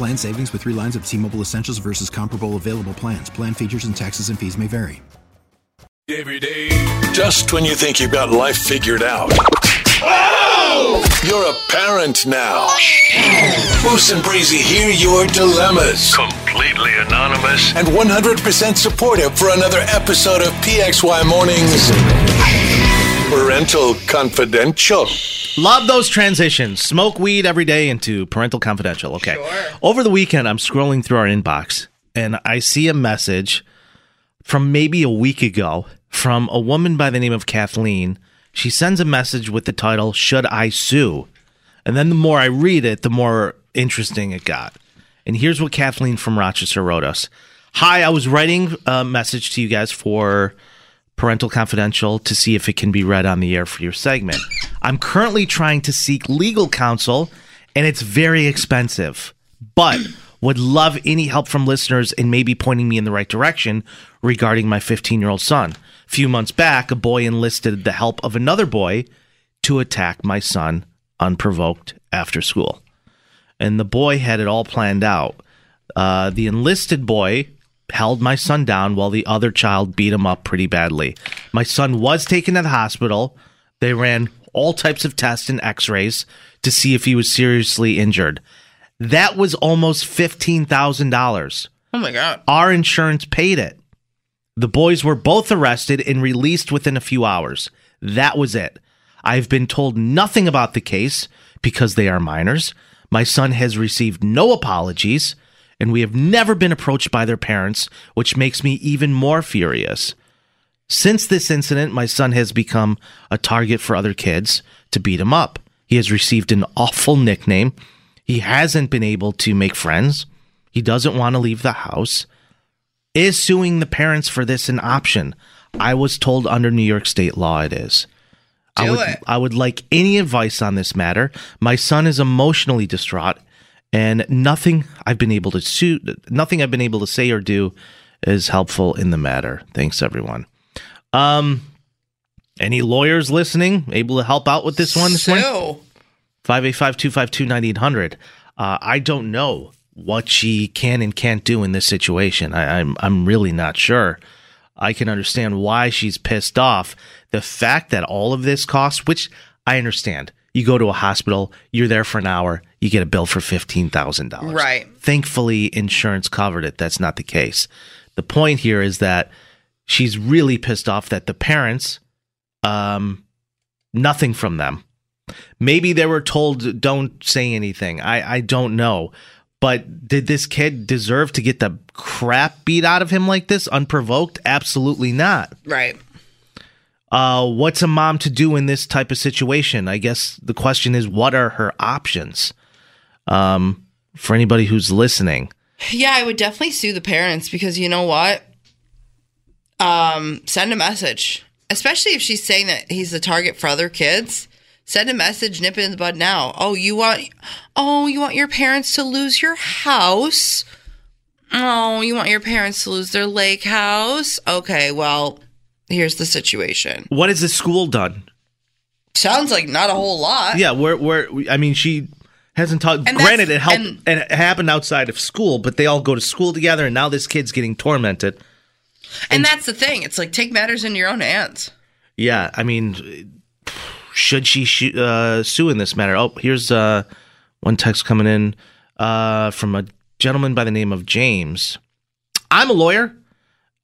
Plan savings with three lines of T Mobile Essentials versus comparable available plans. Plan features and taxes and fees may vary. Every day. Just when you think you've got life figured out. Oh! You're a parent now. Moose and Breezy hear your dilemmas. Completely anonymous. And 100% supportive for another episode of PXY Mornings. Parental Confidential. Love those transitions. Smoke weed every day into parental confidential. Okay. Sure. Over the weekend, I'm scrolling through our inbox and I see a message from maybe a week ago from a woman by the name of Kathleen. She sends a message with the title, Should I Sue? And then the more I read it, the more interesting it got. And here's what Kathleen from Rochester wrote us Hi, I was writing a message to you guys for Parental Confidential to see if it can be read on the air for your segment. I'm currently trying to seek legal counsel, and it's very expensive, but would love any help from listeners in maybe pointing me in the right direction regarding my 15 year old son. A few months back, a boy enlisted the help of another boy to attack my son unprovoked after school. And the boy had it all planned out. Uh, the enlisted boy held my son down while the other child beat him up pretty badly. My son was taken to the hospital. They ran all types of tests and x rays to see if he was seriously injured. That was almost $15,000. Oh my god. Our insurance paid it. The boys were both arrested and released within a few hours. That was it. I've been told nothing about the case because they are minors. My son has received no apologies, and we have never been approached by their parents, which makes me even more furious. Since this incident, my son has become a target for other kids to beat him up. He has received an awful nickname. He hasn't been able to make friends. He doesn't want to leave the house. Is suing the parents for this an option? I was told under New York state law it is. I Do would it. I would like any advice on this matter. My son is emotionally distraught and nothing I've been able to sue nothing I've been able to say or do is helpful in the matter. Thanks everyone. Um any lawyers listening able to help out with this one this morning? 585-252-9800. Uh, I don't know what she can and can't do in this situation. I, I'm I'm really not sure. I can understand why she's pissed off. The fact that all of this costs, which I understand, you go to a hospital, you're there for an hour, you get a bill for fifteen thousand dollars. Right. Thankfully, insurance covered it. That's not the case. The point here is that she's really pissed off that the parents, um, nothing from them. Maybe they were told don't say anything. I I don't know. But did this kid deserve to get the crap beat out of him like this unprovoked? Absolutely not. Right. Uh, what's a mom to do in this type of situation? I guess the question is, what are her options? Um, for anybody who's listening, Yeah, I would definitely sue the parents because you know what? Um, send a message. Especially if she's saying that he's the target for other kids. Send a message, nip it in the bud now. Oh, you want oh, you want your parents to lose your house? Oh, you want your parents to lose their lake house? Okay, well, here's the situation. what has the school done? Sounds like not a whole lot. Yeah, where where I mean, she hasn't talked. Granted, it helped and- and it happened outside of school, but they all go to school together, and now this kid's getting tormented. And that's the thing. It's like take matters into your own hands. Yeah, I mean, should she sh- uh, sue in this matter? Oh, here's uh, one text coming in. uh, from a gentleman by the name of James. I'm a lawyer.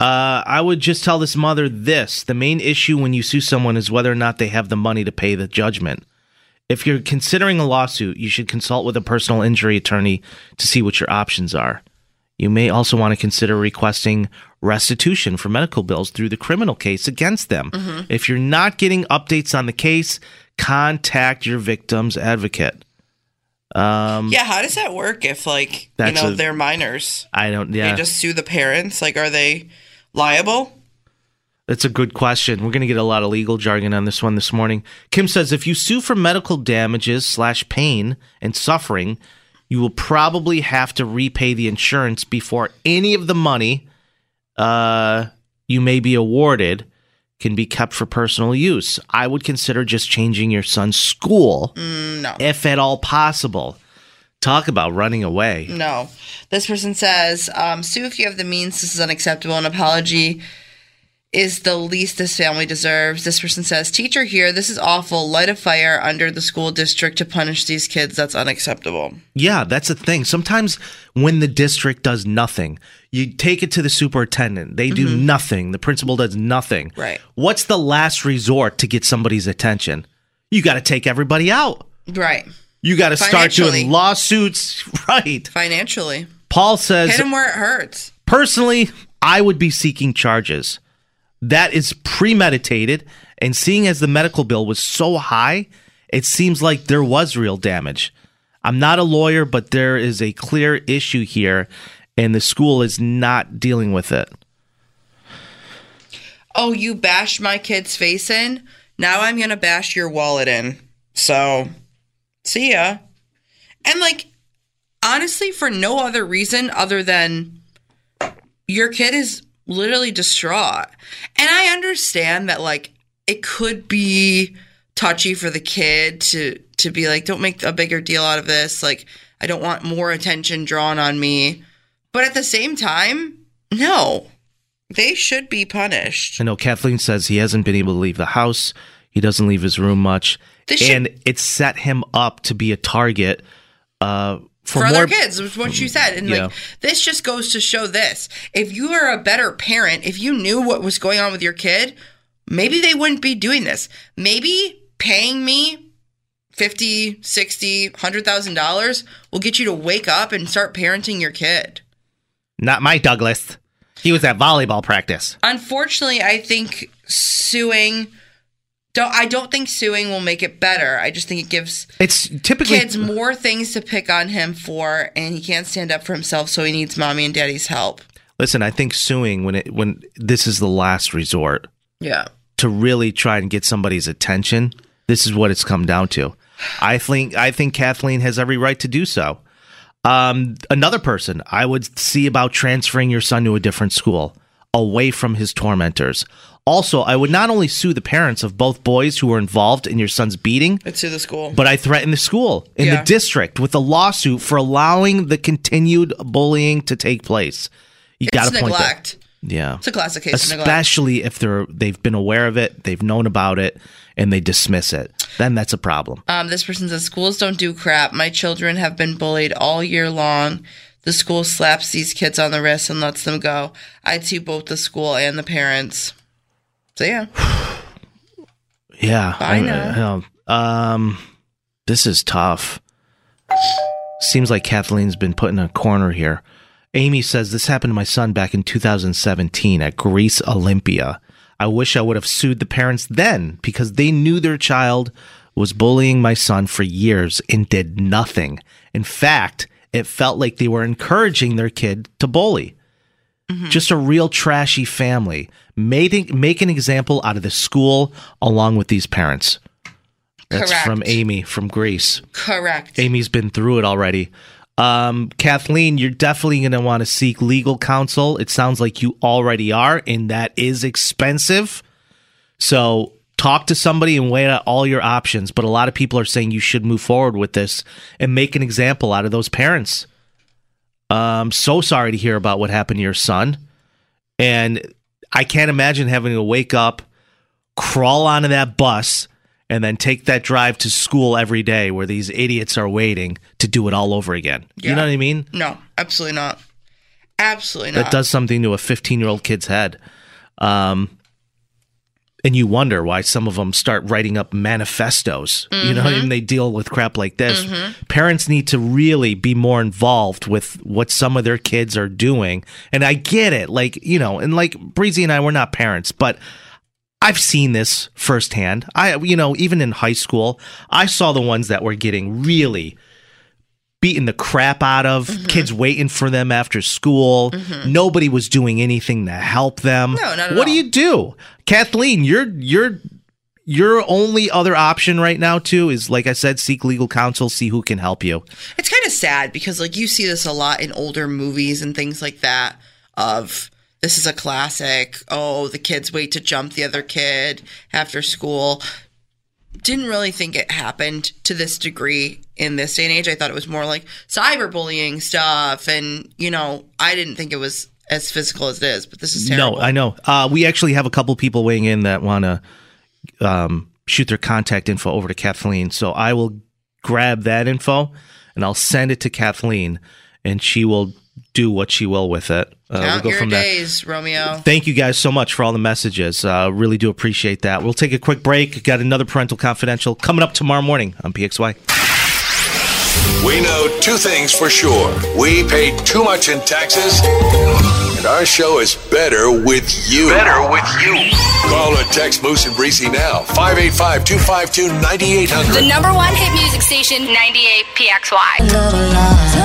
Uh, I would just tell this mother this the main issue when you sue someone is whether or not they have the money to pay the judgment. If you're considering a lawsuit, you should consult with a personal injury attorney to see what your options are. You may also want to consider requesting restitution for medical bills through the criminal case against them. If you're not getting updates on the case, contact your victim's advocate. Um, Yeah, how does that work if like you know a- they're minors? I don't. Yeah, They just sue the parents. Like, are they liable? That's a good question. We're going to get a lot of legal jargon on this one this morning. Kim says if you sue for medical damages slash pain and suffering, you will probably have to repay the insurance before any of the money uh, you may be awarded can be kept for personal use. I would consider just changing your son's school, no. if at all possible. Talk about running away. No. This person says, um, sue if you have the means. This is unacceptable. An apology is the least this family deserves. This person says, teacher here, this is awful. Light a fire under the school district to punish these kids. That's unacceptable. Yeah, that's the thing. Sometimes when the district does nothing, you take it to the superintendent. They do nothing. The principal does nothing. Mm-hmm. Right. What's the last resort to get somebody's attention? You got to take everybody out. Right. You got to start doing lawsuits. Right. Financially. Paul says, Hit them where it hurts. personally, I would be seeking charges. That is premeditated. And seeing as the medical bill was so high, it seems like there was real damage. I'm not a lawyer, but there is a clear issue here, and the school is not dealing with it. Oh, you bashed my kid's face in? Now I'm going to bash your wallet in. So, see ya. And like, honestly, for no other reason other than your kid is literally distraught. And I understand that, like, it could be touchy for the kid to to be like don't make a bigger deal out of this. Like i don't want more attention drawn on me. But at the same time no. They should be punished. I know Kathleen says he hasn't been able to leave the house. He doesn't leave his room much, should- and it set him up to be a target uh, for, for, more other kids, was what you said. And Yeah. like this just goes to show this. If you are a better parent, if you knew what was going on with your kid, maybe they wouldn't be doing this. Maybe paying me 50, 60, $100,000 will get you to wake up and start parenting your kid. Not my Douglas. He was at volleyball practice. Unfortunately, I think suing don't I don't think suing will make it better. I just think it gives It's typically kids more things to pick on him for and he can't stand up for himself so he needs mommy and daddy's help. Listen, I think suing when it when this is the last resort Yeah. to really try and get somebody's attention. This is what it's come down to. I think I think Kathleen has every right to do so. Um, another person I would see about transferring your son to a different school, away from his tormentors. Also, I would not only sue the parents of both boys who were involved in your son's beating, It's to the school. but I threaten the school in Yeah. the district with a lawsuit for allowing the continued bullying to take place. You got to point that. neglect. Yeah. It's a classic case. Especially if they're they've been aware of it, they've known about it, and they dismiss it. Then that's a problem. Um, this person says schools don't do crap. My children have been bullied all year long. The school slaps these kids on the wrist and lets them go. I'd sue both the school and the parents. So yeah, Yeah. I know. I- Um this is tough. Seems like Kathleen's been put in a corner here. Amy says this happened to my son back in 2017 at Greece Olympia. I wish I would have sued the parents then because they knew their child was bullying my son for years and did nothing. In fact, it felt like they were encouraging their kid to bully. Just a real trashy family. Made, make an example out of the school along with these parents. That's Correct. from Amy from Greece. correct. Amy's been through it already. Um, Kathleen, you're definitely going to want to seek legal counsel. It sounds like you already are, and that is expensive. So talk to somebody and weigh out all your options. But a lot of people are saying you should move forward with this and make an example out of those parents. Um, so sorry to hear about what happened to your son. And I can't imagine having to wake up, crawl onto that bus, and then take that drive to school every day where these idiots are waiting to do it all over again. You know what I mean? No, absolutely not. Absolutely not. That does something to a 15 year old kid's head. Um, and you wonder why some of them start writing up manifestos. You know, Mm-hmm. and they deal with crap like this. Parents need to really be more involved with what some of their kids are doing. And I get it. Like, you know, and like Breezy and I, we're not parents, but I've seen this firsthand. I, you know, even in high school, I saw the ones that were getting really beating the crap out of, Mm-hmm. kids waiting for them after school. Nobody was doing anything to help them. No, not at what do you do? Kathleen, your your your only other option right now too is like I said, seek legal counsel, see who can help you. It's kind of sad because like you see this a lot in older movies and things like that of this is a classic. Oh, the kids wait to jump the other kid after school. Didn't really think it happened to this degree in this day and age. I thought it was more like cyberbullying stuff and you know, I didn't think it was as physical as it is, but this is terrible. No, I know. Uh, we actually have a couple people weighing in that want to um, shoot their contact info over to Kathleen. So I will grab that info and I'll send it to Kathleen, and she will do what she will with it. Uh, Count we'll go your from there. days, Romeo. Thank you guys so much for all the messages. Uh, really do appreciate that. We'll take a quick break. Got another parental confidential coming up tomorrow morning on PXY. We know two things for sure. We pay too much in taxes, and our show is better with you. Better with you. Call or text Moose and Breezy now. 585 252 9800. The number one hit music station, 98 PXY.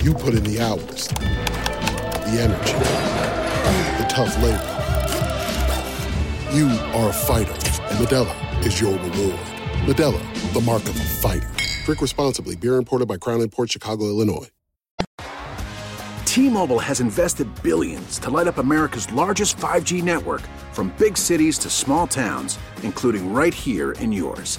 You put in the hours, the energy, the tough labor. You are a fighter, and Modelo is your reward. Modelo, the mark of a fighter. Drink responsibly. Beer imported by Crown Imports Chicago, Illinois. T-Mobile has invested billions to light up America's largest 5G network from big cities to small towns, including right here in yours.